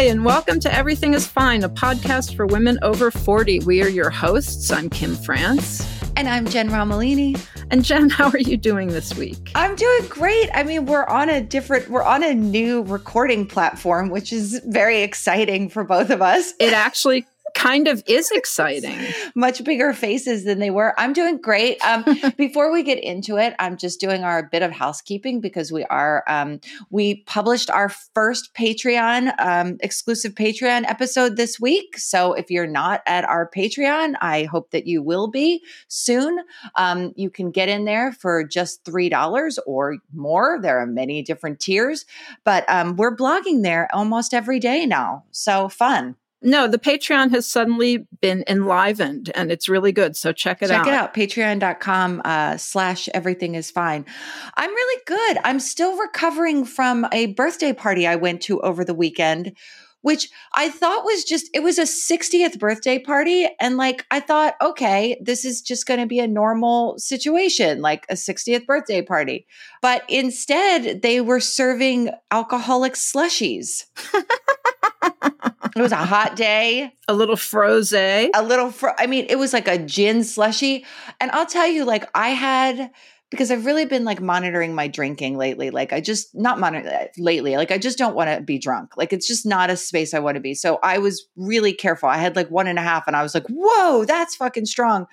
Hi, and welcome to Everything is Fine, a podcast for women over 40. We are your hosts. I'm Kim France. And I'm Jenn Romolini. And Jenn, how are you doing this week? I'm doing great. I mean, we're on a different, we're on a new recording platform, which is very exciting for both of us. It actually kind of is exciting. Much bigger faces than they were. I'm doing great. Um, before we get into it, I'm just doing our bit of housekeeping because we are um, we published our first Patreon um, exclusive Patreon episode this week. So if you're not at our Patreon, I hope that you will be soon. Um, you can get in there for just three dollars or more. There are many different tiers, but um, we're blogging there almost every day now. So fun. No, the Patreon has suddenly been enlivened and it's really good. So check it check out. Check it out. Patreon.com uh, slash everything is fine. I'm really good. I'm still recovering from a birthday party I went to over the weekend, which I thought was just, it was a 60th birthday party. And like, I thought, okay, this is just going to be a normal situation, like a 60th birthday party. But instead, they were serving alcoholic slushies. it was a hot day. A little froze. A little, fro- I mean, it was like a gin slushy. And I'll tell you, like, I had, because I've really been like monitoring my drinking lately. Like, I just, not monitor uh, lately, like, I just don't want to be drunk. Like, it's just not a space I want to be. So I was really careful. I had like one and a half, and I was like, whoa, that's fucking strong.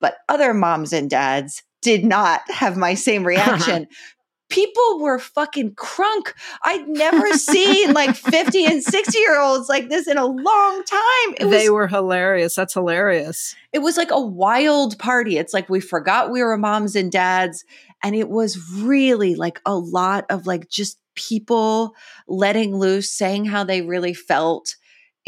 But other moms and dads, did not have my same reaction people were fucking crunk. I'd never seen like 50 and 60 year olds like this in a long time. It they was, were hilarious. That's hilarious. It was like a wild party. It's like we forgot we were moms and dads. And it was really like a lot of like just people letting loose, saying how they really felt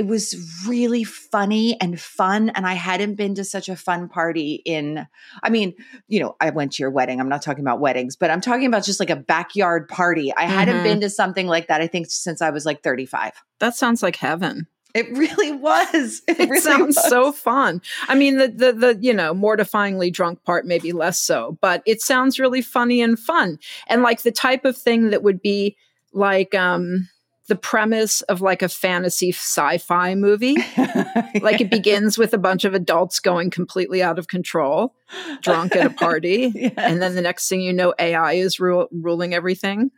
it was really funny and fun and i hadn't been to such a fun party in i mean you know i went to your wedding i'm not talking about weddings but i'm talking about just like a backyard party i mm-hmm. hadn't been to something like that i think since i was like 35 that sounds like heaven it really was. It, it really sounds was. so fun. I mean, the, the the you know mortifyingly drunk part maybe less so, but it sounds really funny and fun, and like the type of thing that would be like um the premise of like a fantasy sci-fi movie. like it begins with a bunch of adults going completely out of control, drunk at a party, yes. and then the next thing you know, AI is ru- ruling everything.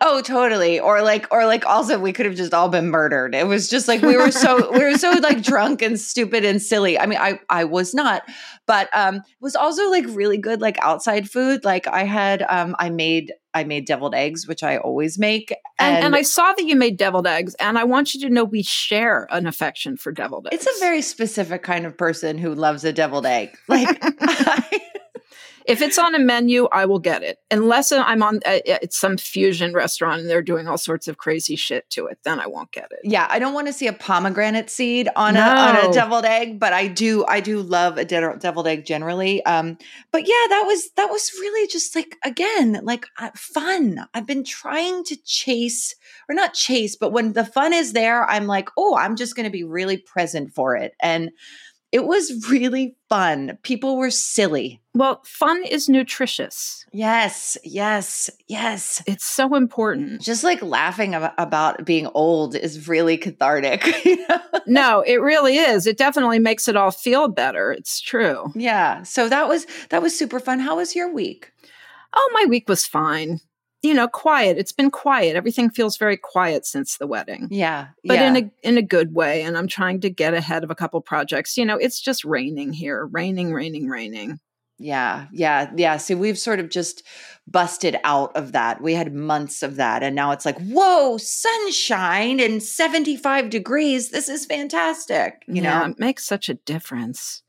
Oh, totally. Or like, or like, also we could have just all been murdered. It was just like we were so we were so like drunk and stupid and silly. I mean, I I was not, but um, it was also like really good like outside food. Like I had um, I made I made deviled eggs, which I always make. And, and, and, I saw that you made deviled eggs, and I want you to know we share an affection for deviled eggs. It's a very specific kind of person who loves a deviled egg. Like, I, If it's on a menu, I will get it. Unless I'm on uh, it's some fusion restaurant and they're doing all sorts of crazy shit to it, then I won't get it. Yeah, I don't want to see a pomegranate seed on No. a on a deviled egg, but I do I do love a de- deviled egg generally. Um, but yeah, that was that was really just like again like uh, fun. I've been trying to chase or not chase, but when the fun is there, I'm like, oh, I'm just going to be really present for it, and it was really fun. People were silly. Well, fun is nutritious. Yes, yes, yes. It's so important. Just like laughing ab- about being old is really cathartic. no, it really is. It definitely makes it all feel better. It's true. Yeah. So that was that was super fun. How was your week? Oh, my week was fine. You know, quiet. It's been quiet. Everything feels very quiet since the wedding. Yeah. But yeah. in a in a good way and I'm trying to get ahead of a couple projects. You know, it's just raining here. Raining, raining, raining. yeah. Yeah. Yeah. See, we've sort of just busted out of that. We had months of that. And now it's like, whoa, sunshine and 75 degrees. This is fantastic. You yeah, know? it makes such a difference.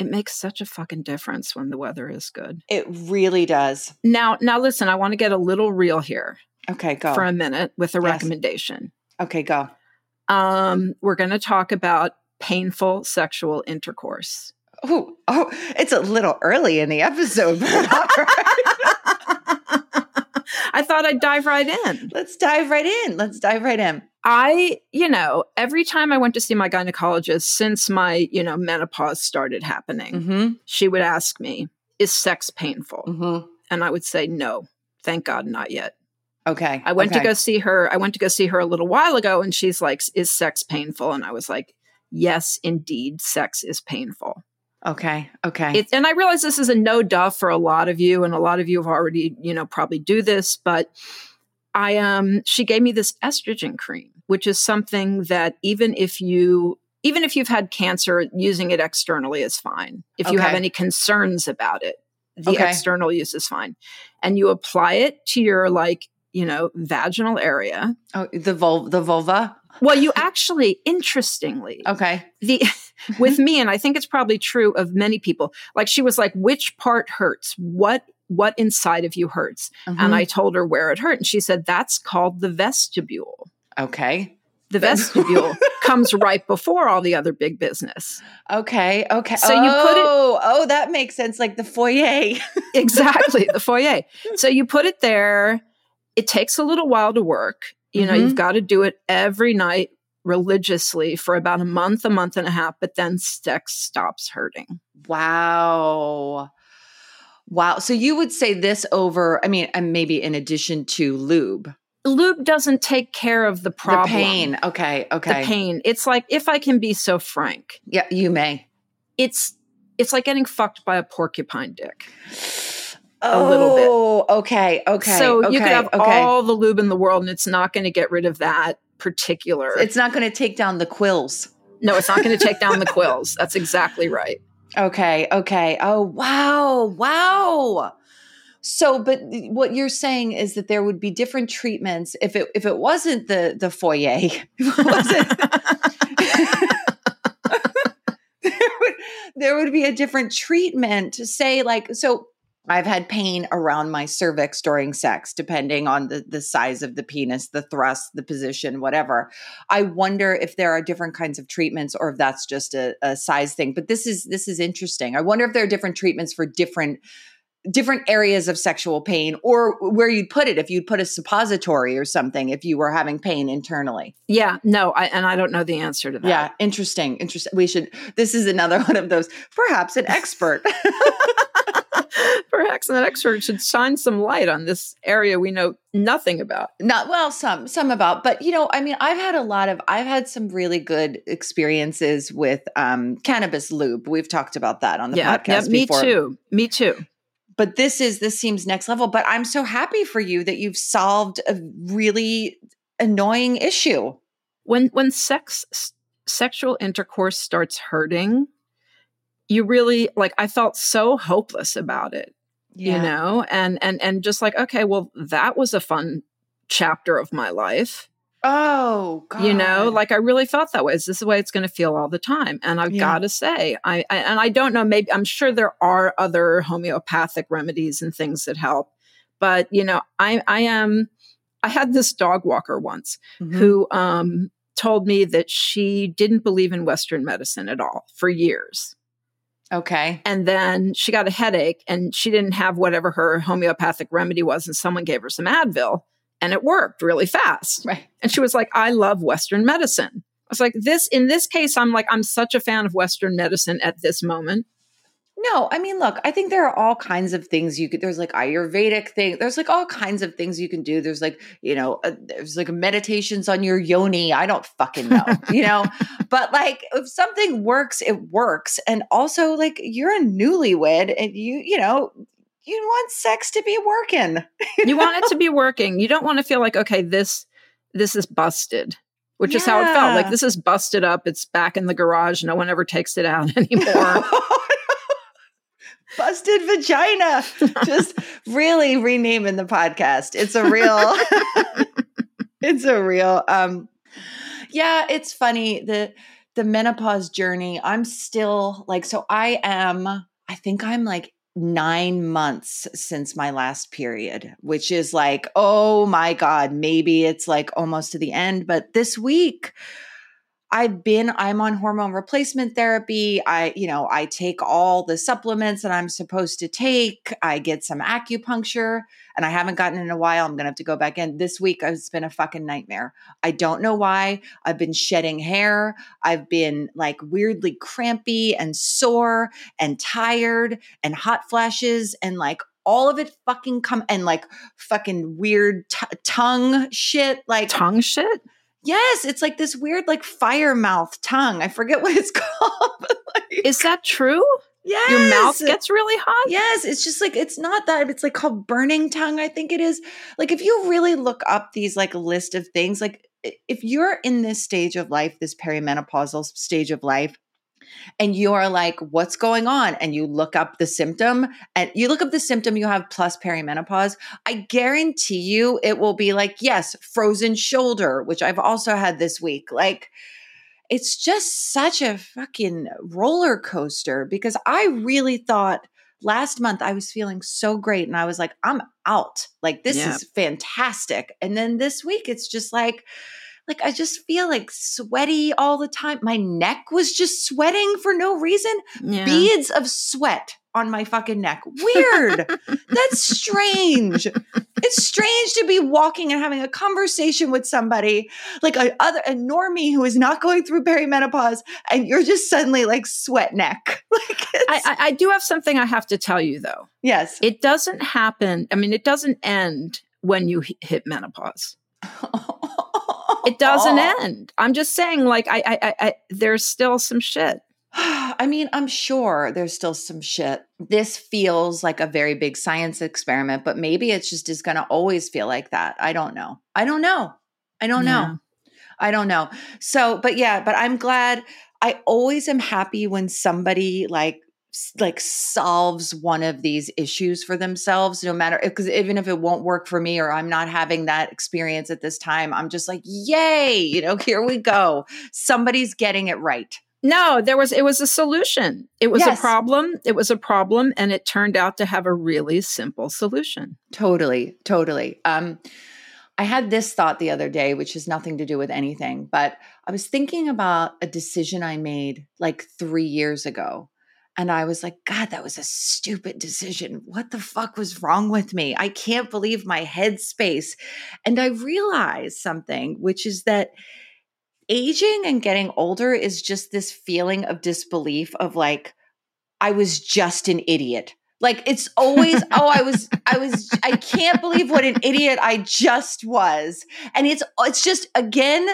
It makes such a fucking difference when the weather is good. It really does. Now, now listen, I want to get a little real here Okay, go. for a minute with a Yes. recommendation. okay, go. Um, we're going to talk about painful sexual intercourse. Oh, oh, it's a little early in the episode. but all right. I thought I'd dive right in. Let's dive right in. Let's dive right in. I, you know, every time I went to see my gynecologist since my, you know, menopause started happening, Mm-hmm. she would ask me, is sex painful? Mm-hmm. And I would say, no, thank God, not yet. Okay. I went okay. to go see her. I went to go see her a little while ago, and she's like, is sex painful? And I was like, yes, indeed, sex is painful. Okay. Okay. It, and I realize this is a no duh for a lot of you, and a lot of you have already, you know, probably do this, but I um she gave me this estrogen cream, which is something that even if you even if you've had cancer, using it externally is fine. If you have any concerns about it, the Okay. external use is fine. And you apply it to your like, you know, vaginal area. oh, the vul- the vulva. Well, you actually, interestingly, Okay. the with me and i think it's probably true of many people like she was like which part hurts what what inside of you hurts and Mhm. i told her where it hurt and she said that's called the vestibule okay. the vestibule comes right before all the other big business Okay. Okay. So you put it- Oh, oh, that makes sense. Like the foyer. exactly the foyer so you put it there it takes a little while to work you know Mhm. you've got to do it every night religiously for about a month a month and a half but then sex stops hurting wow. Wow. So you would say this over, I mean, and maybe in addition to lube. lube doesn't take care of the problem The pain. Okay. Okay. the pain. It's like if I can be so frank, Yeah, you may. it's it's like getting fucked by a porcupine dick. A little bit. Oh, okay. Okay. so okay, you could have okay. all the lube in the world, and it's not going to get rid of that particular. It's not going to take down the quills. no, it's not going to take down the quills. That's exactly right. Okay. Okay. Oh, wow. Wow. So, but what you're saying is that there would be different treatments if it if it wasn't the the foyer. Wasn't, there, would, there would be a different treatment to say like so. I've had pain around my cervix during sex, depending on the the size of the penis, the thrust, the position, whatever. I wonder if there are different kinds of treatments or if that's just a, a size thing. But this is this is interesting. I wonder if there are different treatments for different different areas of sexual pain or where you'd put it if you'd put a suppository or something if you were having pain internally. Yeah, no, I, and I don't know the answer to that. Yeah, interesting. Interesting. We should this is another one of those perhaps an expert. Perhaps an expert should shine some light on this area we know nothing about. not well some some about but you know i mean i've had a lot of i've had some really good experiences with um cannabis lube we've talked about that on the yeah, podcast yeah, me before too. Me too. but this is this seems next level but i'm so happy for you that you've solved a really annoying issue when when sex s- sexual intercourse starts hurting you really like i felt so hopeless about it you know and and and just like okay well that was a fun chapter of my life Oh, God. You know, like I really felt that way. Is this the way it's going to feel all the time? And I've Yeah. got to say, I, I and I don't know. Maybe I'm sure there are other homeopathic remedies and things that help, but you know, I I am. I had this dog walker once Mhm. who um, told me that she didn't believe in Western medicine at all for years. Okay. And then she got a headache and she didn't have whatever her homeopathic remedy was. And someone gave her some Advil and it worked really fast. Right. And she was like, I love Western medicine. I was like, this, in this case, I'm like, I'm such a fan of Western medicine at this moment. No, I mean, look, I think there are all kinds of things you could, there's like Ayurvedic thing. There's like all kinds of things you can do. There's like, you know, uh, there's like meditations on your yoni. I don't fucking know, you know, but like if something works, it works. And also like you're a newlywed and you, you know, you want sex to be working. You want it to be working. You don't want to feel like, okay, this, this is busted, which is how it felt. Like this is busted up. It's back in the garage. No one ever takes it out anymore. Busted vagina. Just really renaming the podcast. It's a real it's a real um yeah, it's funny the the menopause journey. I'm still like so I am I think I'm like 9 months since my last period, which is like oh my god, maybe it's like almost to the end, but this week I've been, I'm on hormone replacement therapy. I, you know, I take all the supplements that I'm supposed to take. I get some acupuncture and I haven't gotten in a while. I'm going to have to go back in. This week, it's been a fucking nightmare. I don't know why. I've been shedding hair. I've been like weirdly crampy and sore and tired and hot flashes and like all of it fucking come and like fucking weird t- tongue shit. Like, Tongue shit? Yes, it's like this weird, like fire mouth tongue. I forget what it's called. like, Is that true? yes. Your mouth gets really hot? Yes, it's just like it's not that. It's like called burning tongue. I think it is. Like if you really look up these like list of things, like if you're in this stage of life, this perimenopausal stage of life, and you're like, what's going on? And you look up the symptom and you look up the symptom you have plus perimenopause. I guarantee you it will be like, yes, frozen shoulder, which I've also had this week. Like, it's just such a fucking roller coaster because I really thought last month I was feeling so great and I was like, I'm out. Like, this Yeah. is fantastic. And then this week, it's just like, like I just feel like sweaty all the time. My neck was just sweating for no reason. Yeah. Beads of sweat on my fucking neck. Weird. That's strange. It's strange to be walking and having a conversation with somebody like a other a normie who is not going through perimenopause, and you're just suddenly like sweat neck. Like I, I, I do have something I have to tell you though. yes. It doesn't happen. I mean, it doesn't end when you hit menopause. It doesn't oh. end. I'm just saying, like, I, I, I, I there's still some shit. I mean, I'm sure there's still some shit. This feels like a very big science experiment, but maybe it's just is going to always feel like that. I don't know. I don't know. I don't Yeah. know. I don't know. So, but yeah, but I'm glad. I always am happy when somebody like like solves one of these issues for themselves no matter because even if it won't work for me or i'm not having that experience at this time i'm just like yay you know here we go somebody's getting it right No, there was it was a solution. It was Yes. a problem. It was a problem, and it turned out to have a really simple solution. Totally, totally. Um, I had this thought the other day, which has nothing to do with anything, but I was thinking about a decision I made like three years ago. And I was like, God, that was a stupid decision. What the fuck was wrong with me? I can't believe my headspace. And I realized something, which is that aging and getting older is just this feeling of disbelief of like, I was just an idiot. Like it's always, oh, I was, I was, I can't believe what an idiot I just was. And it's, it's just again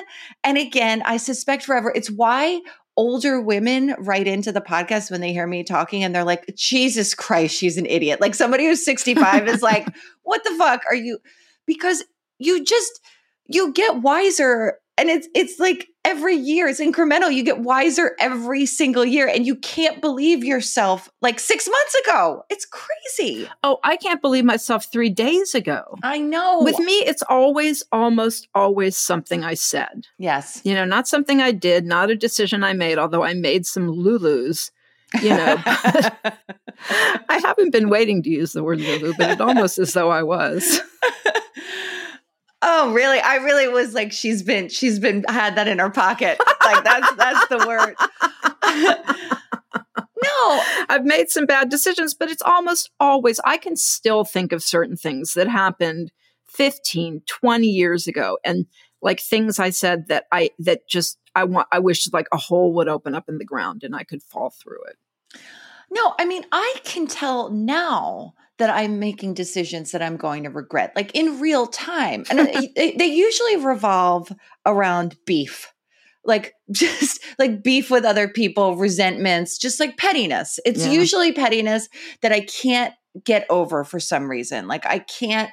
and again, I suspect forever. It's why older women write into the podcast when they hear me talking and they're like, Jesus Christ, she's an idiot. Like somebody who's 65 is like, what the fuck are you? Because you just, you get wiser and it's it's like every year it's incremental. You get wiser every single year and you can't believe yourself like 6 months ago. It's crazy. Oh i can't believe myself 3 days ago. I know. with me it's always almost always something i said. Yes. You know not something i did not a decision i made although i made some lulus you know. I haven't been waiting to use the word lulu but it almost as though i was Oh, really? I really was like, she's been, she's been had that in her pocket. Like that's that's the word. no, I've made some bad decisions, but it's almost always I can still think of certain things that happened 15, 20 years ago and like things I said that I that just I want I wish like a hole would open up in the ground and I could fall through it. No, I mean, I can tell now that I'm making decisions that I'm going to regret, like in real time. And they, they usually revolve around beef, like just like beef with other people, resentments, just like pettiness. It's yeah. usually pettiness that I can't get over for some reason. Like I can't.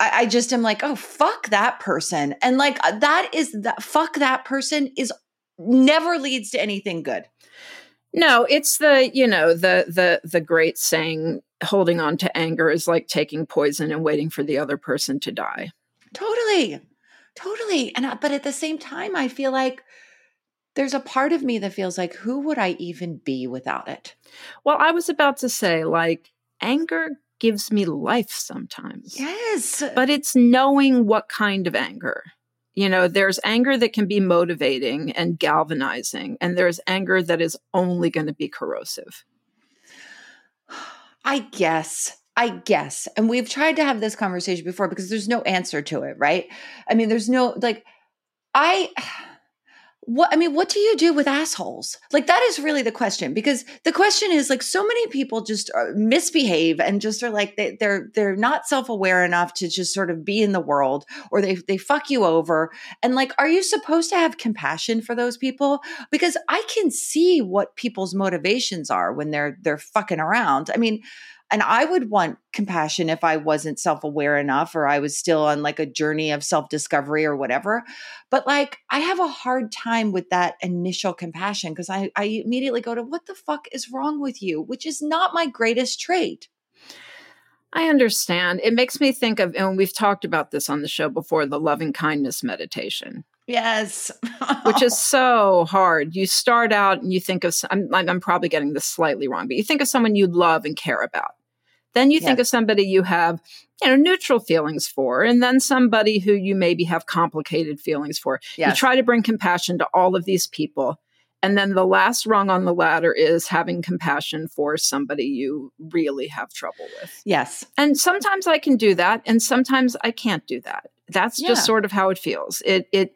I, I just am like, oh fuck that person, and like uh, that is that fuck that person is never leads to anything good. No, it's the, you know, the the the great saying holding on to anger is like taking poison and waiting for the other person to die. Totally. Totally. And I, but at the same time I feel like there's a part of me that feels like who would I even be without it? Well, I was about to say like anger gives me life sometimes. Yes. But it's knowing what kind of anger. You know, there's anger that can be motivating and galvanizing, and there's anger that is only going to be corrosive. I guess. I guess. And we've tried to have this conversation before because there's no answer to it, right? I mean, there's no, like, I what I mean, what do you do with assholes? Like that is really the question because the question is like so many people just uh, misbehave and just are like they, they're they're not self aware enough to just sort of be in the world or they they fuck you over and like are you supposed to have compassion for those people because I can see what people's motivations are when they're they're fucking around. I mean, and I would want compassion if I wasn't self aware enough or I was still on like a journey of self discovery or whatever. But like, I have a hard time with that initial compassion because I, I immediately go to what the fuck is wrong with you, which is not my greatest trait. I understand. It makes me think of, and we've talked about this on the show before the loving kindness meditation. Yes. which is so hard. You start out and you think of, I'm, I'm probably getting this slightly wrong, but you think of someone you love and care about. Then you yes. think of somebody you have, you know, neutral feelings for, and then somebody who you maybe have complicated feelings for. Yes. You try to bring compassion to all of these people. And then the last rung on the ladder is having compassion for somebody you really have trouble with. Yes. And sometimes I can do that, and sometimes I can't do that. That's yeah. just sort of how it feels. It, it,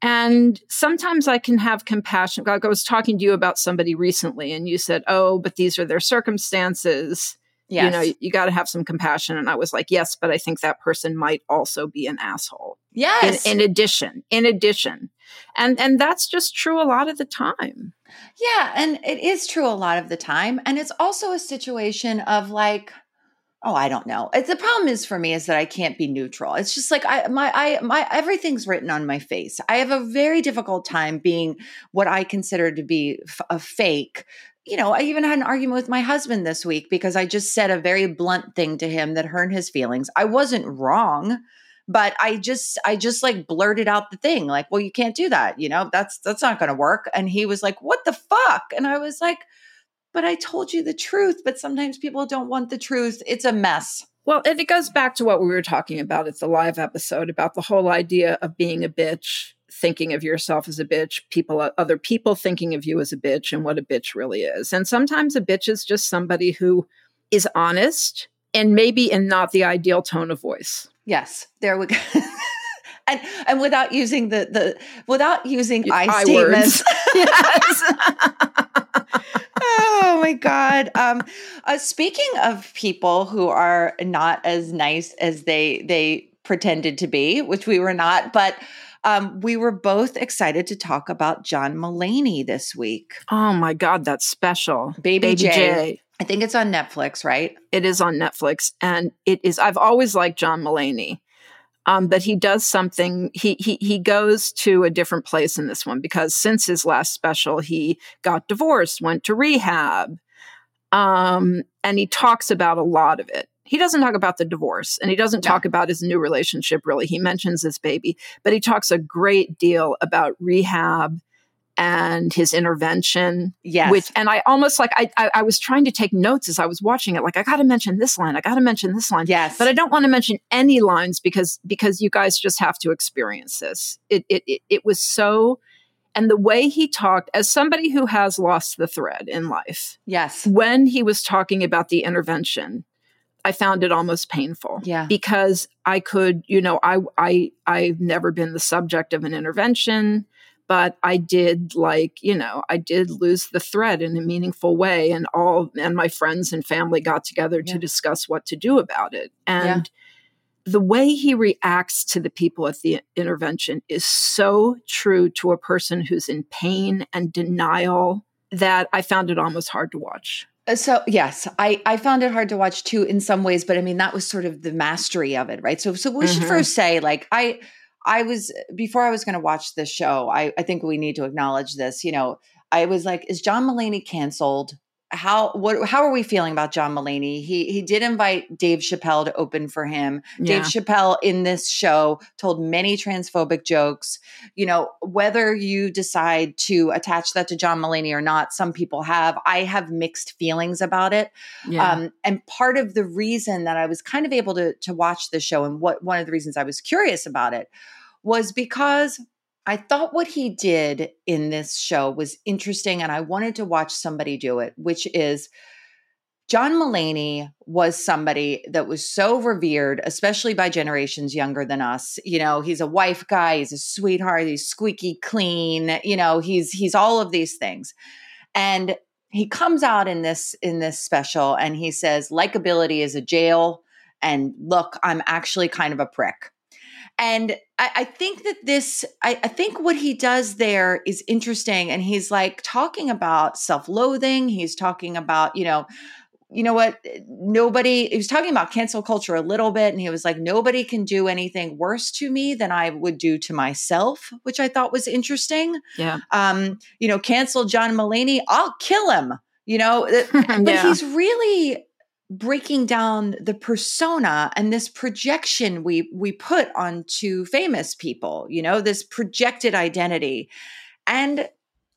and sometimes I can have compassion. Like I was talking to you about somebody recently, and you said, Oh, but these are their circumstances. Yes. You know, you, got to have some compassion. And I was like, yes, but I think that person might also be an asshole. Yes. In, in addition, in addition. And and that's just true a lot of the time. Yeah, and it is true a lot of the time. And it's also a situation of like, oh, I don't know. It's the problem is for me is that I can't be neutral. It's just like I my I my everything's written on my face. I have a very difficult time being what I consider to be f- a fake you know, I even had an argument with my husband this week because I just said a very blunt thing to him that hurt his feelings. I wasn't wrong, but I just I just like blurted out the thing like, "Well, you can't do that, you know. That's that's not going to work." And he was like, "What the fuck?" And I was like, "But I told you the truth, but sometimes people don't want the truth. It's a mess." Well, and it goes back to what we were talking about at the live episode about the whole idea of being a bitch thinking of yourself as a bitch, people, other people thinking of you as a bitch, and what a bitch really is. And sometimes a bitch is just somebody who is honest and maybe in not the ideal tone of voice. Yes, there we go. and and without using the the without using I, I statements. yes. oh my god. Um, uh, speaking of people who are not as nice as they they pretended to be, which we were not, but um, we were both excited to talk about John Mulaney this week. Oh my God, that's special. Baby, Baby J. J. I think it's on Netflix, right? It is on Netflix. And it is, I've always liked John Mulaney. Um, but he does something. He he he goes to a different place in this one because since his last special, he got divorced, went to rehab, um, and he talks about a lot of it. He doesn't talk about the divorce, and he doesn't talk about his new relationship. Really, he mentions his baby, but he talks a great deal about rehab and his intervention. Yes. Which and I almost like I, I I was trying to take notes as I was watching it. Like I got to mention this line. I got to mention this line. Yes. But I don't want to mention any lines because because you guys just have to experience this. It it it, it was so. And the way he talked, as somebody who has lost the thread in life, yes. when he was talking about the intervention, I found it almost painful. Yeah. Because I could, you know, I I I've never been the subject of an intervention but I did like, you know, I did lose the thread in a meaningful way and all and my friends and family got together Yeah. to discuss what to do about it. And Yeah. the way he reacts to the people at the intervention is so true to a person who's in pain and denial that I found it almost hard to watch. Uh, So yes, I I found it hard to watch too in some ways, but I mean that was sort of the mastery of it, right? So so we should Mhm. first say like I I was before I was going to watch this show. I I think we need to acknowledge this. You know, I was like, is John Mulaney canceled? How what how are we feeling about John Mulaney? He he did invite Dave Chappelle to open for him. Dave Chappelle in this show told many transphobic jokes. You know, whether you decide to attach that to John Mulaney or not, some people have. I have mixed feelings about it. Yeah. Um, and part of the reason that I was kind of able to to watch the show, and what one of the reasons I was curious about it, was because I thought what he did in this show was interesting, and I wanted to watch somebody do it. Which is John Mulaney was somebody that was so revered, especially by generations younger than us. You know, he's a wife guy, he's a sweetheart, he's squeaky clean. You know, he's he's all of these things, and he comes out in this in this special and he says likability is a jail and look i'm actually kind of a prick and I, I think that this I, I think what he does there is interesting and he's like talking about self-loathing he's talking about you know you know what nobody he was talking about cancel culture a little bit and he was like nobody can do anything worse to me than i would do to myself which i thought was interesting yeah. um, you know, cancel John Mulaney, I'll kill him. You know, but Yeah. he's really breaking down the persona and this projection we we put onto famous people. You know, this projected identity, and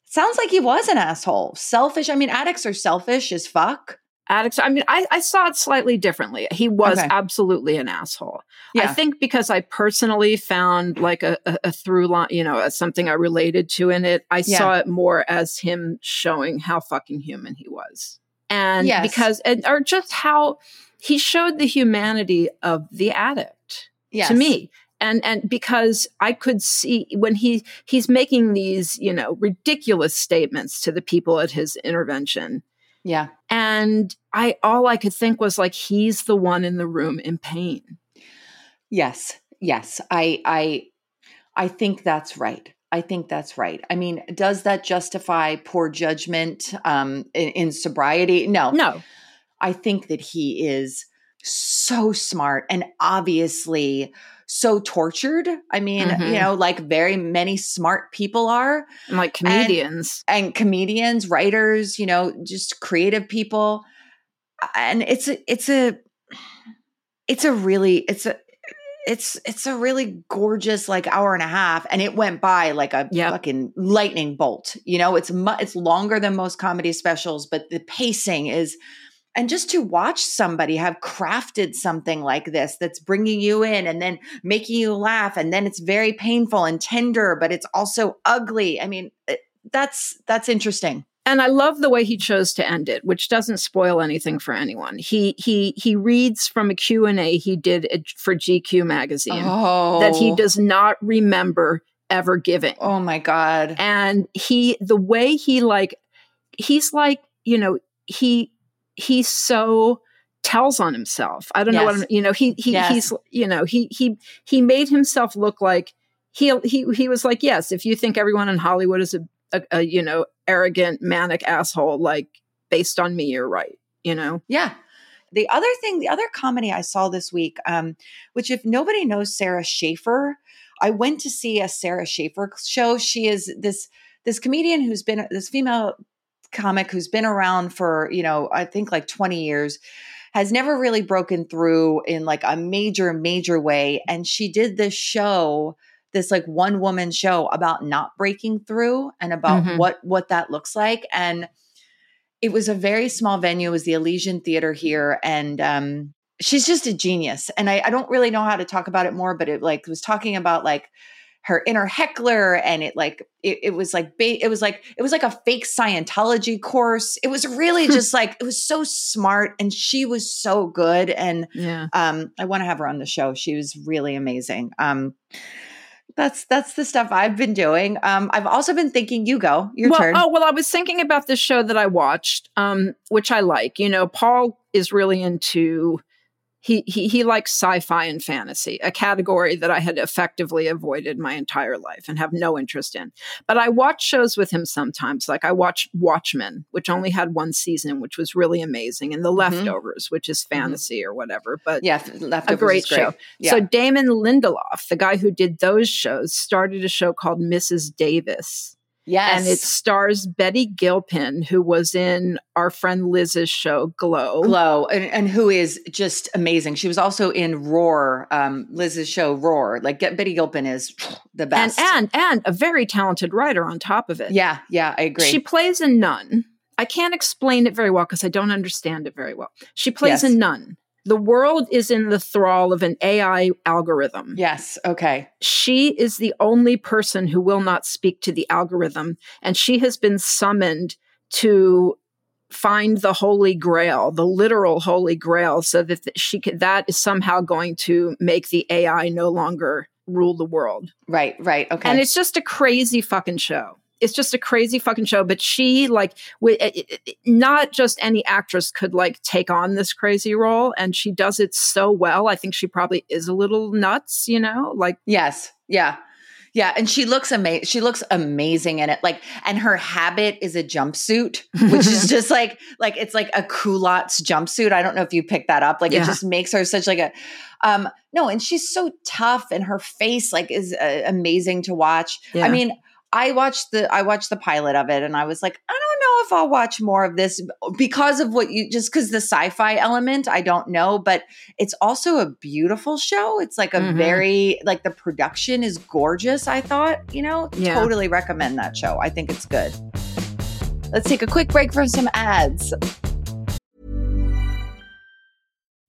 sounds like he was an asshole, selfish. I mean, addicts are selfish as fuck. addicts. I mean, I, I saw it slightly differently. He was Okay. absolutely an asshole. I think because I personally found like a, a, a through line, you know, as something I related to in it, I Yeah. saw it more as him showing how fucking human he was. And Yes. because, and, or just how he showed the humanity of the addict Yes. to me. And, and because I could see when he he's making these you know ridiculous statements to the people at his intervention, Yeah. and I all I could think was like he's the one in the room in pain. Yes. Yes. I I I think that's right. I think that's right. I mean, does that justify poor judgment um, in, in sobriety? No. No, I think that he is so smart and obviously so tortured. I mean, Mhm. you know, like very many smart people are, and like comedians. and comedians, writers, you know, just creative people. And it's a, it's a, it's a really, it's a, it's it's a really gorgeous like hour and a half and it went by like a Yep. fucking lightning bolt you know it's mu- it's longer than most comedy specials but the pacing is and just to watch somebody have crafted something like this that's bringing you in and then making you laugh and then it's very painful and tender but it's also ugly i mean it- that's that's interesting and I love the way he chose to end it, which doesn't spoil anything for anyone. He he he reads from a Q&A he did for GQ magazine oh that he oh. does not remember ever giving. oh my god and he the way he like he's like you know he he so tells on himself i don't know what I'm, you know he he Yes. he's you know he he he made himself look like he he he was like yes if you think everyone in hollywood is a, a, a you know arrogant manic asshole like based on me you're right you know Yeah. The other thing, the other comedy I saw this week, um, which if nobody knows Sara Schaefer, I went to see a Sara Schaefer show. She is this this comedian who's been this female comic who's been around for, you know, I think like 20 years has never really broken through in like a major major way and she did this show this like one woman show about not breaking through and about Mhm. what what that looks like and it was a very small venue it was the elysian theater here and um she's just a genius and I, I don't really know how to talk about it more but it like was talking about like her inner heckler and it like it, it was like ba- it was like it was like a fake scientology course it was really just like it was so smart and she was so good and Yeah. um i want to have her on the show she was really amazing um that's that's the stuff i've been doing um i've also been thinking you go your well, turn Oh, well, I was thinking about this show that I watched, um, which I like. You know, Paul is really into he, he he likes sci-fi and fantasy, a category that I had effectively avoided my entire life and have no interest in. But I watch shows with him sometimes. Like I watched Watchmen, which only had one season, which was really amazing, and The mm-hmm. Leftovers, which is mm-hmm. fantasy or whatever. But yeah leftovers a great is great. show. yeah So Damon Lindelof, the guy who did those shows, started a show called Mrs. Davis. Yes And it stars Betty Gilpin, who was in our friend Liz's show Glow. glow and, and who is just amazing she was also in roar um liz's show roar like betty gilpin is the And best and and a very talented writer on top of it. yeah yeah i agree She plays a nun. I can't explain it very well because I don't understand it very well. She plays Yes. a nun. The world is in the thrall of an AI algorithm. yes okay. She is the only person who will not speak to the algorithm and she has been summoned to find the holy grail the literal holy grail so that she could, that is somehow going to make the ai no longer rule the world. Right right okay. And it's just a crazy fucking show it's just a crazy fucking show but she like it- it- it- not just any actress could like take on this crazy role and she does it so well i think she probably is a little nuts you know like Yes. Yeah. Yeah. And she looks amazing. She looks amazing in it. Like, and her habit is a jumpsuit, which is just like, like it's like a culottes jumpsuit. I don't know if you picked that up. Like Yeah. it just makes her such like a, um, no, and she's so tough and her face like is uh, amazing to watch. Yeah. I mean, I watched the I watched the pilot of it and I was like, I don't know if I'll watch more of this because of what you just because the sci-fi element, I don't know, but it's also a beautiful show. It's like a Mhm. very like the production is gorgeous, I thought, you know. Yeah. Totally recommend that show. I think it's good. Let's take a quick break from some ads.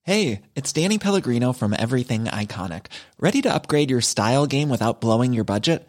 Hey, it's Danny Pellegrino from Everything Iconic. Ready to upgrade your style game without blowing your budget?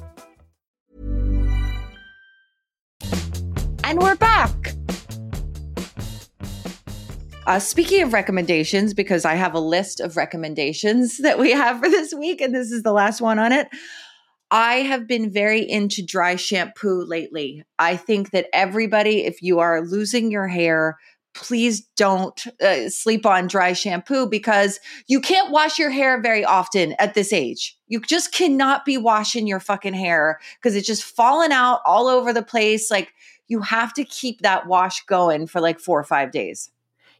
And we're back. Uh, speaking of recommendations, because I have a list of recommendations that we have for this week, and this is the last one on it. I have been very into dry shampoo lately. I think that everybody, if you are losing your hair, please don't uh, sleep on dry shampoo because you can't wash your hair very often at this age. You just cannot be washing your fucking hair because it's just falling out all over the place. Like you have to keep that wash going for like four or five days.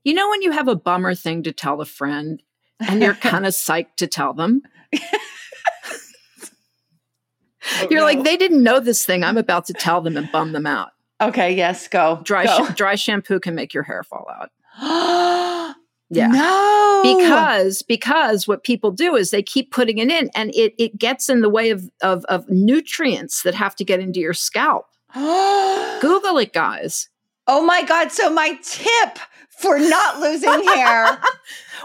You know, when you have a bummer thing to tell a friend and you're kind of psyched to tell them? You're like, they didn't know this thing. I'm about to tell them and bum them out. Okay, yes, go. Dry, go. sh- dry shampoo can make your hair fall out. Yeah. No. Because because what people do is they keep putting it in and it it gets in the way of of, of nutrients that have to get into your scalp. Google it, guys. Oh my God. So, my tip for not losing hair.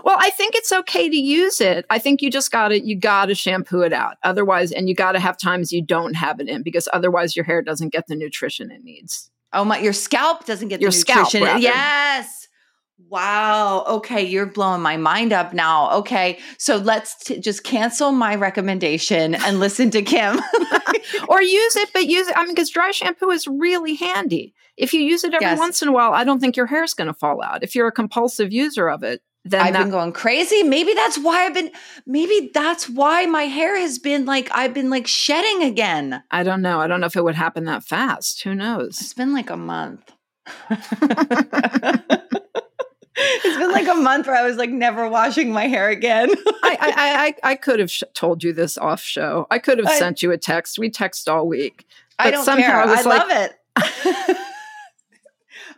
Well, I think it's okay to use it. I think you just got to you got to shampoo it out. Otherwise, and you got to have times you don't have it in because otherwise your hair doesn't get the nutrition it needs. Oh my, your scalp doesn't get Your the scalp, nutrition. rather. yes. Wow. Okay. You're blowing my mind up now. Okay. So let's t- just cancel my recommendation and listen to Kim. or use it, but use it. I mean, because dry shampoo is really handy. If you use it every Yes. once in a while, I don't think your hair is going to fall out. If you're a compulsive user of it, then I've that, been going crazy. Maybe that's why I've been, maybe that's why my hair has been like, I've been like shedding again. I don't know. I don't know if it would happen that fast. Who knows? It's been like a month. it's been like a month where I was like never washing my hair again. I, I, I, I could have sh- told you this off show. I could have I- sent you a text. We text all week. I don't somehow care. I I like- love it.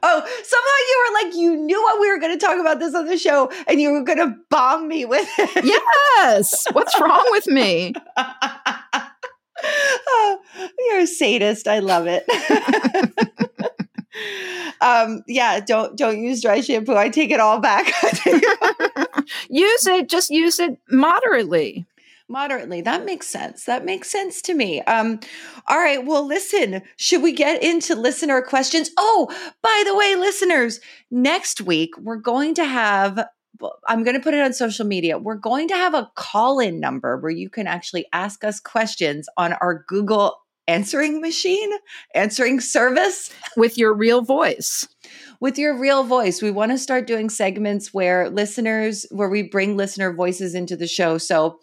oh, somehow you were like, you knew what we were going to talk about this on the show, and you were going to bomb me with it. Yes. What's wrong with me? oh, you're a sadist. I love it. Um, yeah, don't don't use dry shampoo. I take it all back. I take it use it. Just use it moderately. moderately that makes sense that makes sense to me um all right well listen should we get into listener questions oh by the way listeners next week we're going to have i'm going to put it on social media we're going to have a call-in number where you can actually ask us questions on our google answering machine answering service with your real voice. with your real voice. We want to start doing segments where listeners, where we bring listener voices into the show. So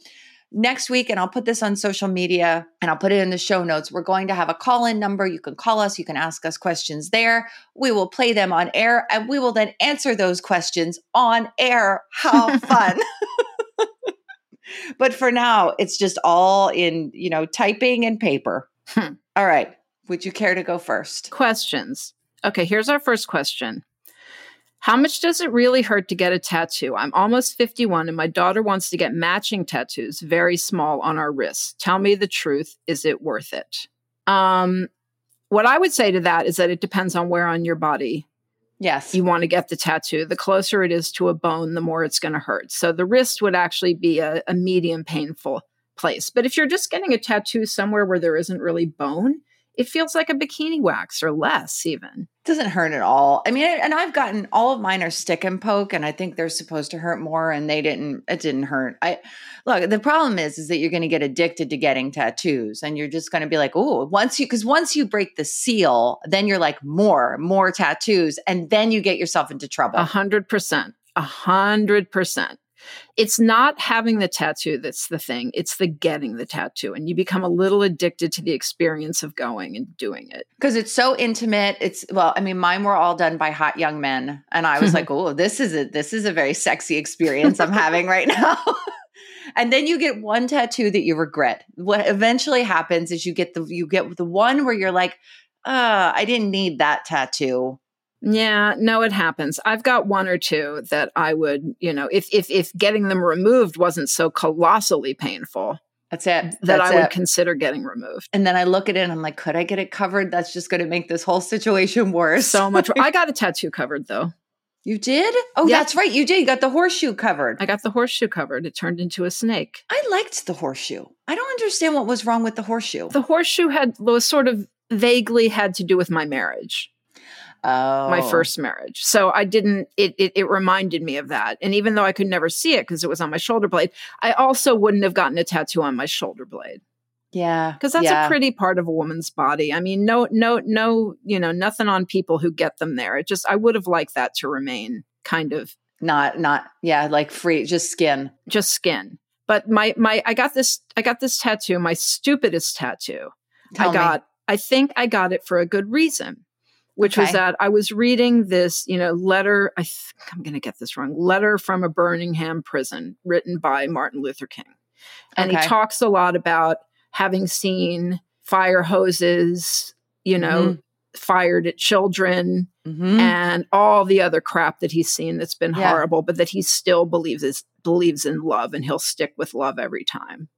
next week, and I'll put this on social media and I'll put it in the show notes. We're going to have a call in number. You can call us, you can ask us questions there. We will play them on air and we will then answer those questions on air. How fun! but for now, it's just all in, you know, typing and paper. Hmm. All right. Would you care to go first? Questions. Okay, here's our first question. How much does it really hurt to get a tattoo? I'm almost 51 and my daughter wants to get matching tattoos, very small on our wrists. Tell me the truth. Is it worth it? Um, what I would say to that is that it depends on where on your body Yes. you want to get the tattoo. The closer it is to a bone, the more it's going to hurt. So the wrist would actually be a, a medium painful place. But if you're just getting a tattoo somewhere where there isn't really bone, it feels like a bikini wax or less, even. doesn't hurt at all. I mean, and I've gotten all of mine are stick and poke, and I think they're supposed to hurt more, and they didn't. It didn't hurt. I look. The problem is, is that you're going to get addicted to getting tattoos, and you're just going to be like, oh, once you because once you break the seal, then you're like more, more tattoos, and then you get yourself into trouble. A hundred percent. A hundred percent. It's not having the tattoo that's the thing. It's the getting the tattoo. And you become a little addicted to the experience of going and doing it. because it's so intimate. It's well, I mean, mine were all done by hot young men, and I was like, "Oh, this is a this is a very sexy experience I'm having right now." and then you get one tattoo that you regret. What eventually happens is you get the you get the one where you're like, "Uh, I didn't need that tattoo." Yeah, no, it happens. I've got one or two that I would, you know, if if if getting them removed wasn't so colossally painful, That's it. that That's I would it. consider getting removed. and then I look at it and I'm like, could I get it covered? That's just going to make this whole situation worse. So much. I got a tattoo covered though. you did? Oh, Yeah. that's right. You did. You got the horseshoe covered. I got the horseshoe covered. It turned into a snake. I liked the horseshoe. I don't understand what was wrong with the horseshoe. The horseshoe had was sort of vaguely had to do with my marriage. Oh, my first marriage. So I didn't, it, it, it reminded me of that. And even though I could never see it because it was on my shoulder blade, I also wouldn't have gotten a tattoo on my shoulder blade. Yeah. because that's yeah. a pretty part of a woman's body. I mean, no, no, no, you know, nothing on people who get them there. It just, I would have liked that to remain kind of not not yeah, like free just skin. just skin. But my my, I got this, I got this tattoo, my stupidest tattoo. Tell I me. got, I think I got it for a good reason, which was that I was reading this, you know, letter. I think I'm going to get this wrong. Letter from a Birmingham prison, written by Martin Luther King, and Okay. he talks a lot about having seen fire hoses, you know, Mm-hmm. fired at children Mhm. and all the other crap that he's seen that's been Yeah. horrible, but that he still believes is believes in love and he'll stick with love every time.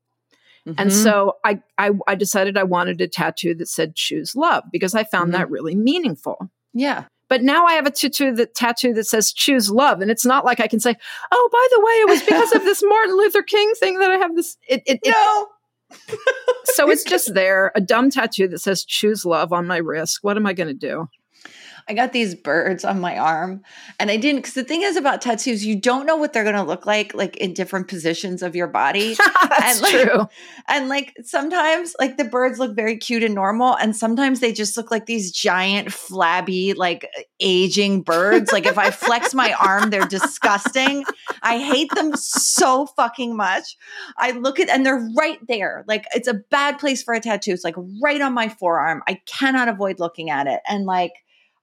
And Mhm. so I, I I decided I wanted a tattoo that said choose love because I found Mhm. that really meaningful. yeah. But now I have a tattoo that tattoo that says choose love. And it's not like I can say, oh, by the way, it was because of this Martin Luther King thing that I have this it, it, it No. so it's just there, a dumb tattoo that says choose love on my wrist. What am I gonna do? I got these birds on my arm and I didn't because the thing is about tattoos, you don't know what they're gonna look like like in different positions of your body. That's And, like, true. And like sometimes like the birds look very cute and normal and sometimes they just look like these giant flabby like aging birds. like if I flex my arm they're disgusting. I hate them so fucking much. I look at and they're right there. Like it's a bad place for a tattoo. It's like right on my forearm. I cannot avoid looking at it. And like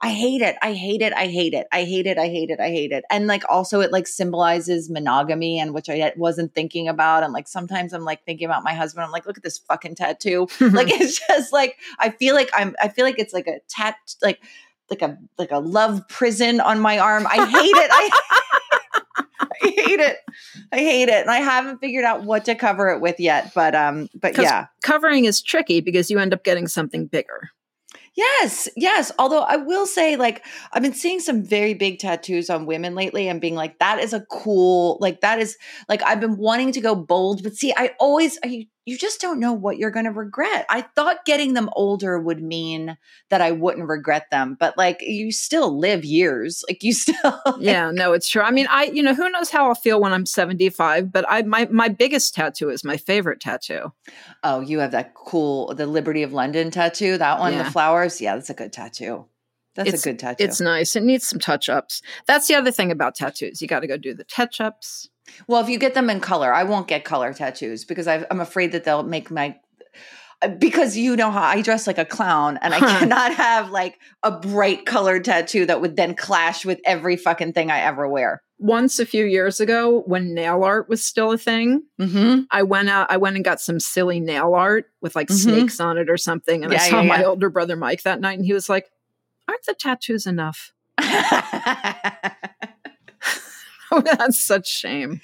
I hate it. I hate it. I hate it. I hate it. I hate it. I hate it. And like also it like symbolizes monogamy and which I wasn't thinking about. And like sometimes I'm like thinking about my husband. I'm like, look at this fucking tattoo. like it's just like I feel like I'm I feel like it's like a tat like like a like a love prison on my arm. I hate it. I I hate it. I hate it. And I haven't figured out what to cover it with yet. But um, but yeah. Covering is tricky because you end up getting something bigger. Yes, yes. Although I will say, like, I've been seeing some very big tattoos on women lately and being like, that is a cool, like, that is like, I've been wanting to go bold, but see, I always, I, you just don't know what you're going to regret. I thought getting them older would mean that I wouldn't regret them, but like, you still live years. Like, you still, yeah, no, it's true. I mean, I you know, who knows how I'll feel when I'm 75, but I my my biggest tattoo is my favorite tattoo. oh, you have that cool, the Liberty of London tattoo, that one, Yeah. the flowers. Yeah, that's a good tattoo. That's It's- a good tattoo. It's nice. It needs some touch-ups. That's the other thing about tattoos. You got to go do the touch-ups. Well, if you get them in color, I won't get color tattoos because I've, I'm afraid that they'll make my uh, because you know how I dress like a clown and I cannot have like a bright colored tattoo that would then clash with every fucking thing I ever wear. Once a few years ago when nail art was still a thing, Mm-hmm. I went out I went and got some silly nail art with like Mhm. snakes on it or something and I saw yeah, my yeah. older brother Mike that night and he was like, "Aren't the tattoos enough?" That's such shame.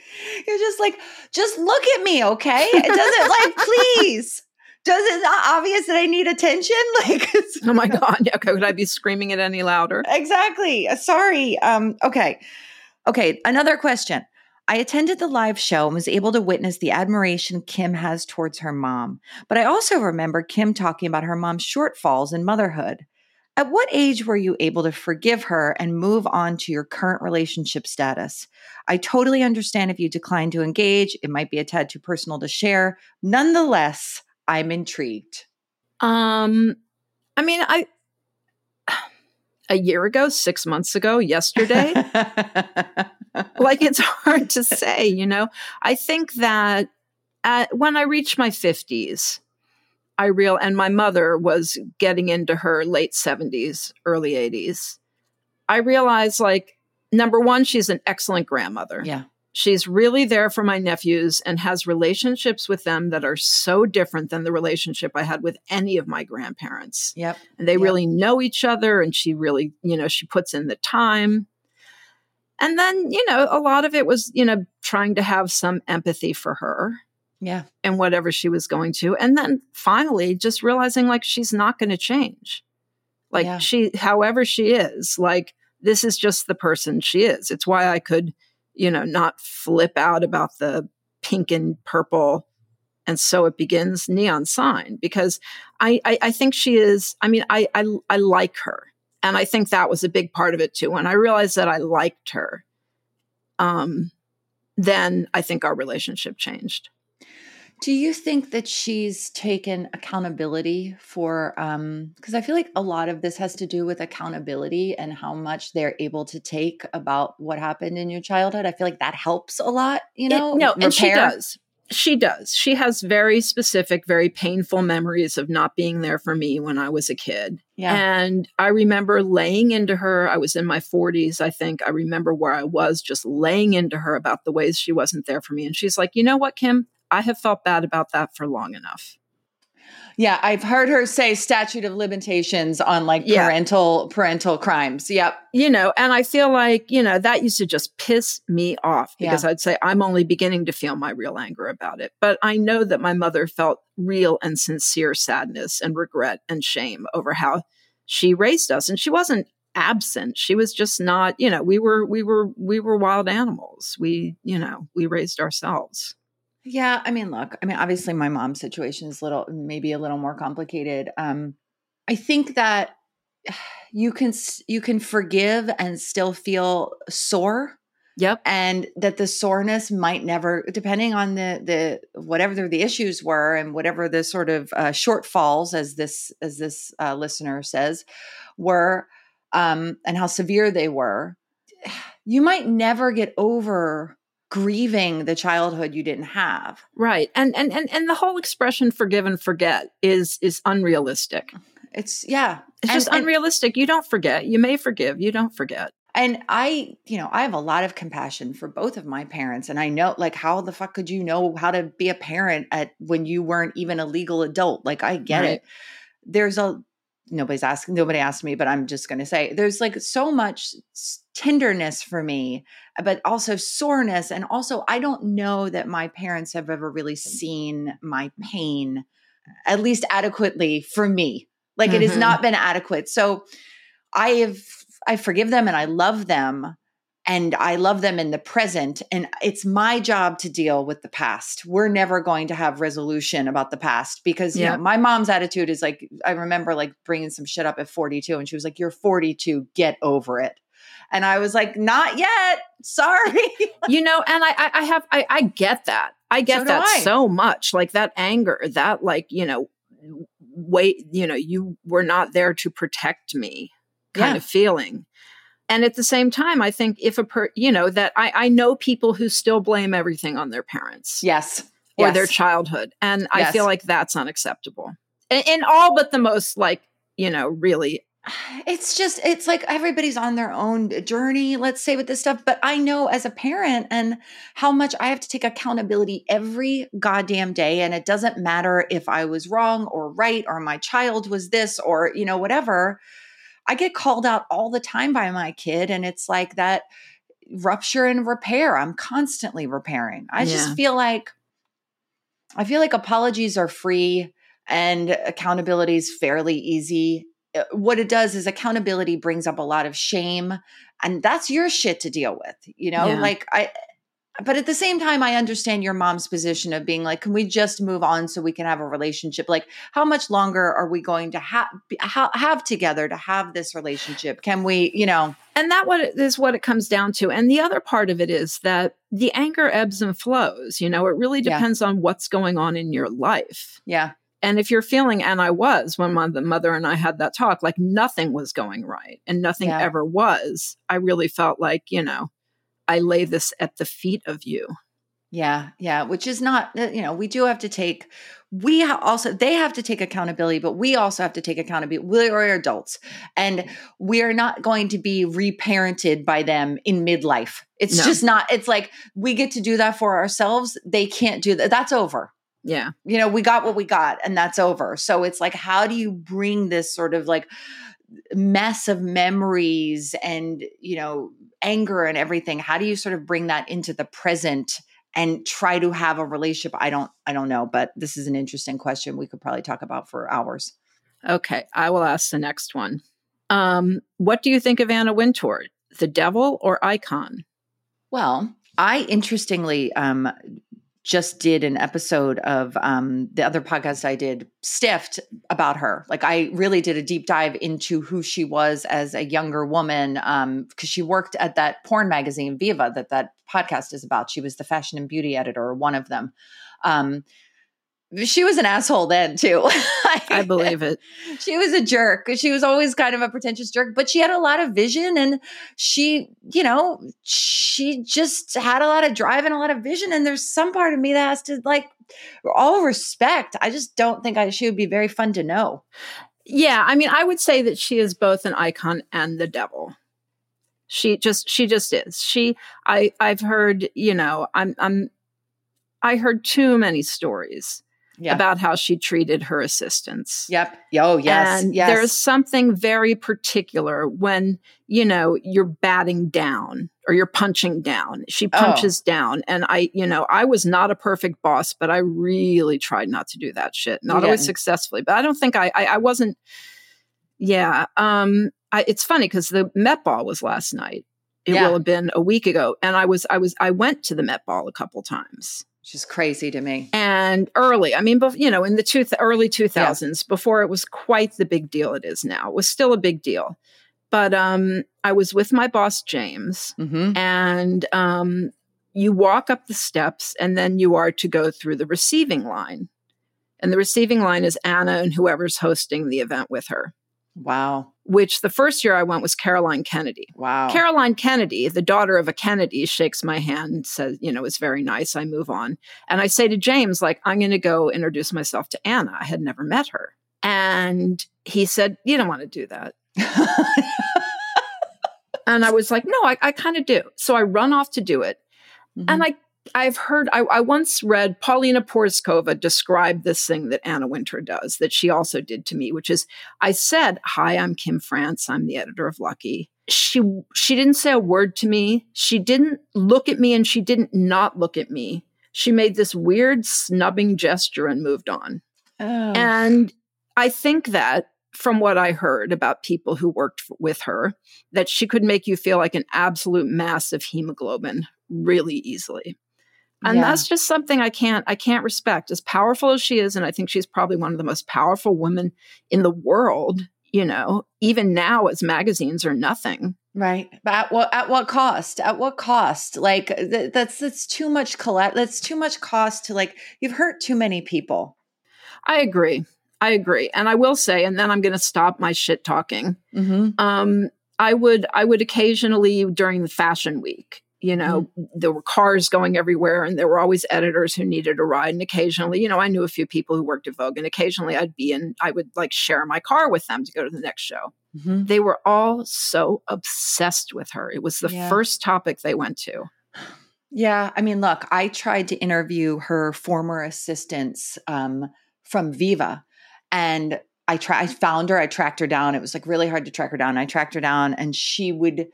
You're just like, just look at me, okay? It doesn't like, please. Does it not obvious that I need attention? Like, Oh my god! Yeah, could I be screaming it any louder? exactly. Uh, Sorry. Um, okay. Okay. Another question. I attended the live show and was able to witness the admiration Kim has towards her mom. But I also remember Kim talking about her mom's shortfalls in motherhood. At what age were you able to forgive her and move on to your current relationship status? I totally understand if you decline to engage. It might be a tad too personal to share. Nonetheless, I'm intrigued. Um, I mean, I a year ago, six months ago, yesterday. like it's hard to say, you know. I think that at, when I reach my fifties, I real and my mother was getting into her late seventies, early eighties. I realized, like, number one, she's an excellent grandmother. yeah. She's really there for my nephews and has relationships with them that are so different than the relationship I had with any of my grandparents. Yep. And they Yep. really know each other and she really, you know, she puts in the time. And then, you know, a lot of it was, you know, trying to have some empathy for her Yeah. and whatever she was going to. And then finally just realizing like she's not going to change. Like Yeah. she, however she is, like this is just the person she is. It's why I could, you know, not flip out about the pink and purple and so it begins neon sign because I, I, I think she is, I mean, I, I, I like her. And I think that was a big part of it too. When I realized that I liked her, um, then I think our relationship changed. Do you think that she's taken accountability for um because I feel like a lot of this has to do with accountability and how much they're able to take about what happened in your childhood. I feel like that helps a lot, you know? It, no, repair. and she does. She does. She has very specific, very painful memories of not being there for me when I was a kid. Yeah. And I remember laying into her. I was in my 40s, I think. I remember where I was just laying into her about the ways she wasn't there for me. And she's like, you know what, Kim? I have felt bad about that for long enough. Yeah, I've heard her say statute of limitations on like Yeah. parental parental crimes. Yep. You know, and I feel like, you know, that used to just piss me off Yeah. because I'd say I'm only beginning to feel my real anger about it. But I know that my mother felt real and sincere sadness and regret and shame over how she raised us. And she wasn't absent. She was just not, you know, we were we were we were wild animals. We, you know, we raised ourselves. Yeah, I mean, look, I mean, obviously my mom's situation is a little maybe a little more complicated. Um I think that you can you can forgive and still feel sore Yep. and that the soreness might never depending on the the whatever the issues were and whatever the sort of uh, shortfalls as this as this uh, listener says were um and how severe they were you might never get over grieving the childhood you didn't have Right. And and and and the whole expression forgive and forget is is unrealistic. it's yeah It's And- just and- unrealistic. You don't forget. You may forgive. You don't forget. And I, you know, I have a lot of compassion for both of my parents. And I know, like, how the fuck could you know how to be a parent at when you weren't even a legal adult? Like, I get Right. it. There's a, nobody's asking, nobody asked me, but I'm just going to say there's like so much tenderness for me, but also soreness. And also, I don't know that my parents have ever really seen my pain, at least adequately for me. Like, it has Mhm. not been adequate. So, I have I forgive them and I love them and I love them in the present and it's my job to deal with the past. We're never going to have resolution about the past because you know, my mom's attitude is like I remember like bringing some shit up at 42 and she was like you're 42, get over it. And I was like not yet. Sorry. you know, and I, I, I have, I, I get that. I get So that I. so much. Like that anger, that like, you know, wait, you know, you were not there to protect me kind Yeah. of feeling. And at the same time, I think if a per, you know, that I, I know people who still blame everything on their parents yes. or Yes. their childhood. And I feel like that's unacceptable in all but the most like, you know, really it's just it's like everybody's on their own journey let's say with this stuff but i know as a parent and how much i have to take accountability every goddamn day and it doesn't matter if i was wrong or right or my child was this or you know whatever i get called out all the time by my kid and it's like that rupture and repair i'm constantly repairing i Yeah. just feel like i feel like apologies are free and accountability is fairly easy Uh, what it does is accountability brings up a lot of shame and that's your shit to deal with you know Yeah. like i but at the same time i understand your mom's position of being like can we just move on so we can have a relationship? Like how much longer are we going to have ha- have together to have this relationship? Can we you know? And that what it is what it comes down to. And the other part of it is that the anger ebbs and flows you know? It really Yeah. depends on what's going on in your life. Yeah and if you're feeling and i was when my the mother and i had that talk like nothing was going right and nothing Yeah. ever was i really felt like you know i lay this at the feet of you Yeah, yeah, which is not, uh, you know, we do have to take, we also, they have to take accountability, but we also have to take accountability. We are adults and we are not going to be reparented by them in midlife. It's No. just not, it's like we get to do that for ourselves. They can't do that. That's over. Yeah You know, we got what we got and that's over. So it's like, how do you bring this sort of like mess of memories and, you know, anger and everything? How do you sort of bring that into the present? and try to have a relationship i don't i don't know but this is an interesting question we could probably talk about for hours okay i will ask the next one um what do you think of anna wintour the devil or icon well i interestingly um just did an episode of um the other podcast i did stiffed about her. Like i really did a deep dive into who she was as a younger woman um because she worked at that porn magazine viva that that podcast is about. She was the fashion and beauty editor or one of them. Um she was an asshole then too. I believe it. She was a jerk. She was always kind of a pretentious jerk, but she had a lot of vision and she, you know, she just had a lot of drive and a lot of vision. And there's some part of me that has to like all respect. I just don't think I she would be very fun to know. Yeah, I mean, I would say that she is both an icon and the devil. She just she just is. She I I've heard, you know, I'm I'm I heard too many stories yeah. about how she treated her assistants. Yep. Oh, yes. And yes. there's something very particular when, you know, you're batting down or you're punching down. She oh. punches oh. down. And I, you know, I was not a perfect boss, but I really tried not to do that shit. Not always successfully, but I don't think I, I, I wasn't. Yeah. Um, I, it's funny because the Met Ball was last night. It yeah. will have been a week ago. And I was, I was, I went to the Met Ball a couple times which is crazy to me. And early, I mean, you know, in the two, early 2000s, yeah. before it was quite the big deal it is now, it was still a big deal. But um, I was with my boss, James, mm-hmm. and um, you walk up the steps and then you are to go through the receiving line. And the receiving line is Anna and whoever's hosting the event with her. Wow. Which the first year I went was Caroline Kennedy. Wow. Caroline Kennedy, the daughter of a Kennedy, shakes my hand, says, you know, it's very nice. I move on. And I say to James, like, I'm going to go introduce myself to Anna. I had never met her. And he said, You don't want to do that. and I was like, No, I, I kind of do. So I run off to do it. Mm-hmm. And I I've heard, I, I, once read Paulina Porizkova describe this thing that Anna Wintour does that she also did to me, which is I said, Hi, I'm Kim France. I'm the editor of Lucky. She she didn't say a word to me. She didn't look at me and she didn't not look at me. She made this weird snubbing gesture and moved on. Oh. And I think that from what I heard about people who worked with her, that she could make you feel like an absolute mass of hemoglobin really easily and yeah. that's just something i can't i can't respect. As powerful as she is and i think she's probably one of the most powerful women in the world you know even now as magazines are nothing. Right. But at what at what cost? At what cost? Like th- that's that's too much collect that's too much cost to like you've hurt too many people. I agree. I agree. And i will say and then i'm going to stop my shit talking. Mm-hmm. um i would i would occasionally during the fashion week you know mm-hmm. there were cars going everywhere and there were always editors who needed a ride and occasionally you know i knew a few people who worked at vogue and occasionally i'd be in i would like share my car with them to go to the next show mm-hmm. they were all so obsessed with her it was the yeah. first topic they went to yeah i mean look i tried to interview her former assistants um, from viva and i tried i found her i tracked her down it was like really hard to track her down i tracked her down and she would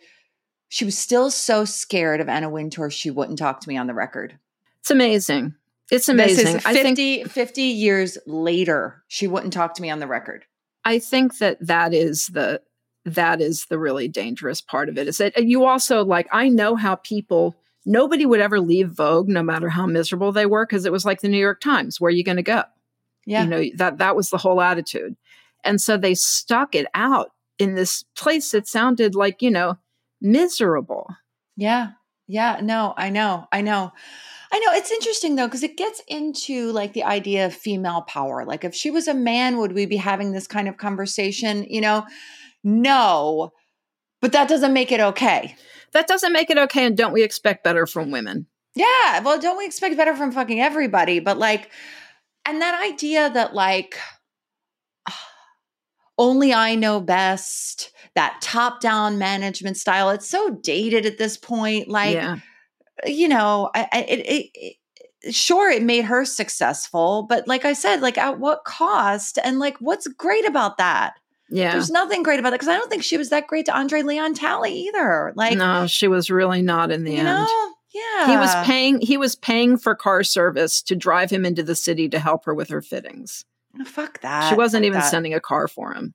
she was still so scared of Anna Wintour, she wouldn't talk to me on the record. It's amazing. It's amazing. This is 50, I think, 50 years later, she wouldn't talk to me on the record. I think that that is the that is the really dangerous part of it is that uh, you also like I know how people nobody would ever leave Vogue no matter how miserable they were because it was like the New York Times where are you going to go? Yeah. You know that that was the whole attitude. And so they stuck it out in this place that sounded like, you know, miserable. Yeah. Yeah. No, I know. I know. I know. It's interesting though, because it gets into like the idea of female power. Like, if she was a man, would we be having this kind of conversation? You know, no, but that doesn't make it okay. That doesn't make it okay. And don't we expect better from women? Yeah. Well, don't we expect better from fucking everybody? But like, and that idea that like, only I know best, that top down management style. It's so dated at this point. Like, yeah. you know, I, I, it, it, it, sure, it made her successful, but like I said, like at what cost? And like, what's great about that? Yeah. There's nothing great about that because I don't think she was that great to Andre Leon Talley either. Like, no, she was really not in the you end. Know? Yeah. He was paying he was paying for car service to drive him into the city to help her with her fittings. Fuck that. She wasn't even that. sending a car for him.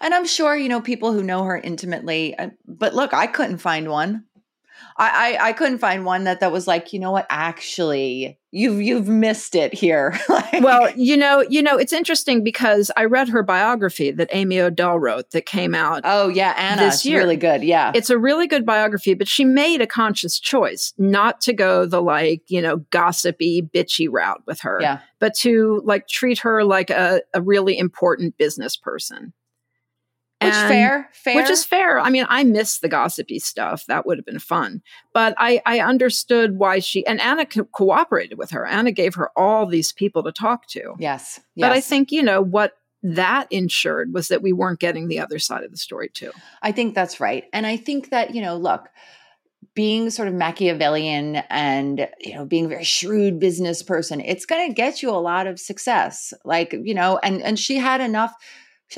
And I'm sure, you know, people who know her intimately, uh, but look, I couldn't find one. I, I I couldn't find one that that was like, you know what, actually, you've you've missed it here. like, well, you know, you know, it's interesting because I read her biography that Amy Odell wrote that came out. oh yeah, Anna, this it's year. really good. Yeah, It's a really good biography, but she made a conscious choice not to go the like, you know, gossipy, bitchy route with her, yeah. but to like treat her like a, a really important business person. Which And- fair, fair. Which is fair. I mean, I miss the gossipy stuff. That would have been fun. But I, I understood why she, and Anna co- cooperated with her. Anna gave her all these people to talk to. yes, But I think, you know, what that ensured was that we weren't getting the other side of the story, too. I think that's right. And I think that, you know, look, being sort of Machiavellian and, you know, being a very shrewd business person, it's going to get you a lot of success. Like, you know, and and she had enough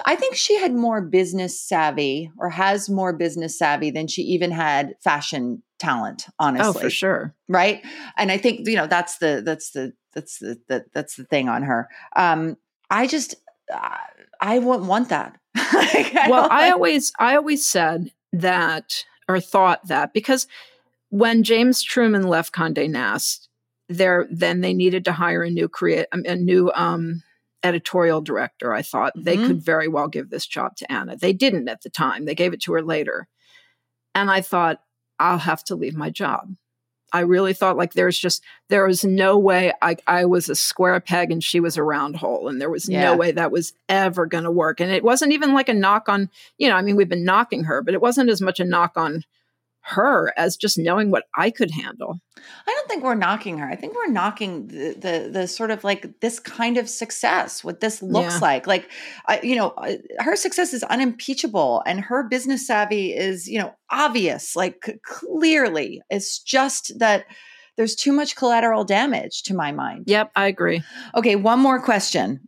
I think she had more business savvy or has more business savvy than she even had fashion talent, honestly. Oh, for sure. Right? And I think, you know, that's the that's the that's the, the that's the thing on her. Um I just uh, I wouldn't want that. Like, well, don't I like- always I always said that or thought that because when James Truman left Condé Nast, there then they needed to hire a new create a new um, editorial director. I thought they Mhm. could very well give this job to Anna. They didn't at the time. They gave it to her later, and I thought I'll have to leave my job. I really thought like there's just there was no way I I was a square peg and she was a round hole and there was Yeah. no way that was ever going to work and it wasn't even like a knock on you know I mean we've been knocking her but it wasn't as much a knock on her as just knowing what I could handle. I don't think we're knocking her. I think we're knocking the the, the sort of like this kind of success, what this looks Yeah. like. Like, I, you know, her success is unimpeachable, and her business savvy is, you know, obvious. Like, clearly, it's just that there's too much collateral damage to my mind. Yep, I agree. Okay, one more question.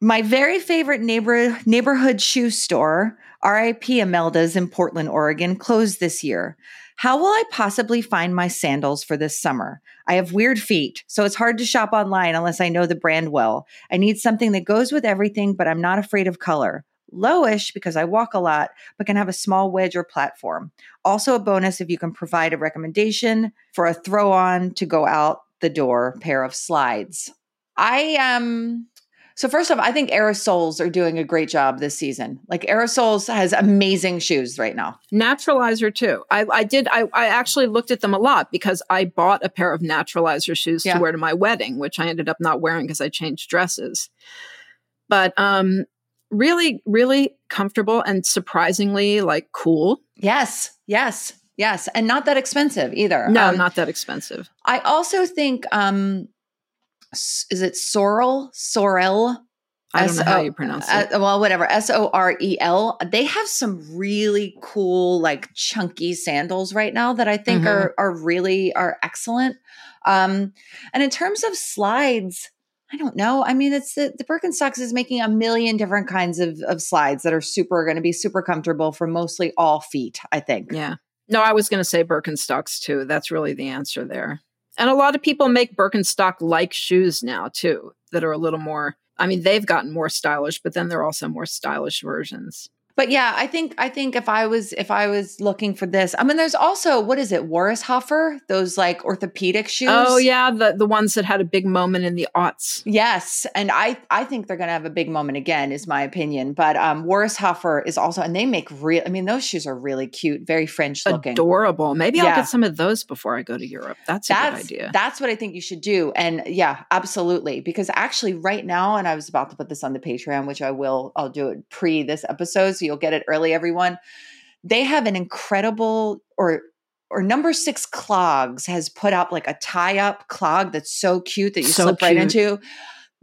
My very favorite neighbor neighborhood shoe store, RIP Imelda's in Portland, Oregon, closed this year. How will I possibly find my sandals for this summer? I have weird feet, so it's hard to shop online unless I know the brand well. I need something that goes with everything, but I'm not afraid of color. Lowish because I walk a lot, but can have a small wedge or platform. Also, a bonus if you can provide a recommendation for a throw on to go out the door pair of slides. I um so first off, I think Aerosoles are doing a great job this season. Like Aerosoles has amazing shoes right now. Naturalizer too. I, I did. I, I actually looked at them a lot because I bought a pair of Naturalizer shoes Yeah. to wear to my wedding, which I ended up not wearing because I changed dresses. But um, really, really comfortable and surprisingly like cool. Yes, yes, yes, and not that expensive either. No, Um, not that expensive. I also think um is it Sorel? Sorel? I don't know how you pronounce uh, it. well, whatever. S O R E L. They have some really cool, like chunky sandals right now that I think Mhm. are are really are excellent. Um, and in terms of slides, I don't know. I mean, it's the, the Birkenstocks is making a million different kinds of, of slides that are super going to be super comfortable for mostly all feet. I think. Yeah. No, I was going to say Birkenstocks too. That's really the answer there. And a lot of people make Birkenstock like shoes now too, that are a little more. I mean, they've gotten more stylish, but then there are also more stylish versions. But yeah, I think I think if I was if I was looking for this, I mean, there's also what is it, Worishofer? Those like orthopedic shoes. Oh yeah, the the ones that had a big moment in the aughts. Yes, and I I think they're going to have a big moment again, is my opinion. But um, Worishofer is also, and they make real. I mean, those shoes are really cute, very French looking. Adorable. Maybe I'll get some of those before I go to Europe. That's a that's good idea. that's what I think you should do. And yeah, absolutely. Because actually, right now, and I was about to put this on the Patreon, which I will. I'll do it pre this episode, so you'll get it early. Everyone, they have an incredible or or number six clogs has put out like a tie up clog that's so cute that you So slip right into. into.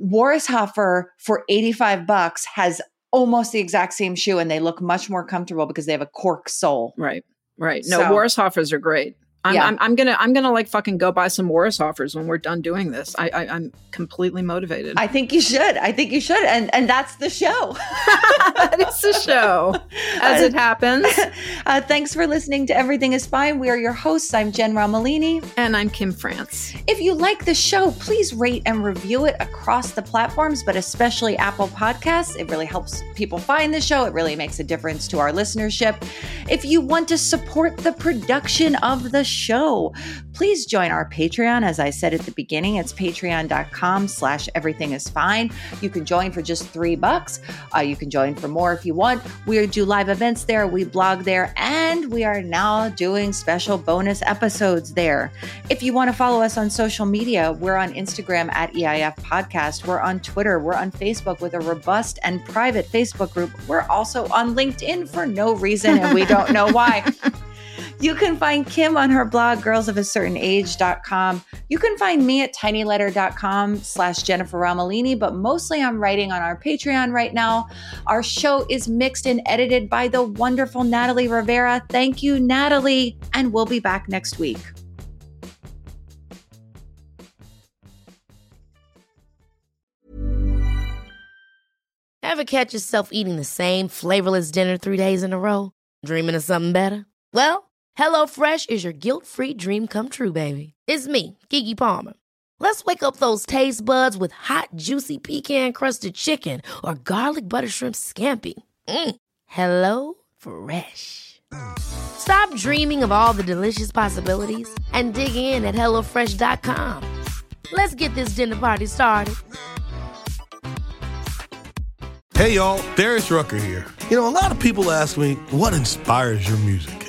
Worishofer for eighty five bucks has almost the exact same shoe, and they look much more comfortable because they have a cork sole. right. Right. No, So- Worishofers are great. I'm, Yeah. I'm, I'm gonna I'm gonna like fucking go buy some Worishofers when we're done doing this. I, I I'm completely motivated. I think you should. I think you should. And and that's the show. that is the show as it happens. Uh, thanks for listening to Everything is Fine. We are your hosts. I'm Jenn Romolini. And I'm Kim France. If you like the show, please rate and review it across the platforms, but especially Apple Podcasts. It really helps people find the show. It really makes a difference to our listenership. If you want to support the production of the show, please join our Patreon. As I said at the beginning, it's patreon.com slash everything is fine. You can join for just three bucks. Uh, you can join for more if you want. We do live events there, we blog there, and we are now doing special bonus episodes there. If you want to follow us on social media, we're on Instagram at EIF Podcast. We're on Twitter. We're on Facebook with a robust and private Facebook group. We're also on LinkedIn for no reason, and we don't know why. You can find Kim on her blog, girlsofacertainage.com. You can find me at tinyletter.com slash Jennifer Romolini, but mostly I'm writing on our Patreon right now. Our show is mixed and edited by the wonderful Natalie Rivera. Thank you, Natalie, and we'll be back next week. Ever catch yourself eating the same flavorless dinner three days in a row? Dreaming of something better? Well, HelloFresh is your guilt free dream come true, baby. It's me, Keke Palmer. Let's wake up those taste buds with hot, juicy pecan crusted chicken or garlic butter shrimp scampi. Mm. Hello Fresh. Stop dreaming of all the delicious possibilities and dig in at HelloFresh.com. Let's get this dinner party started. Hey y'all, Darius Rucker here. You know, a lot of people ask me, what inspires your music?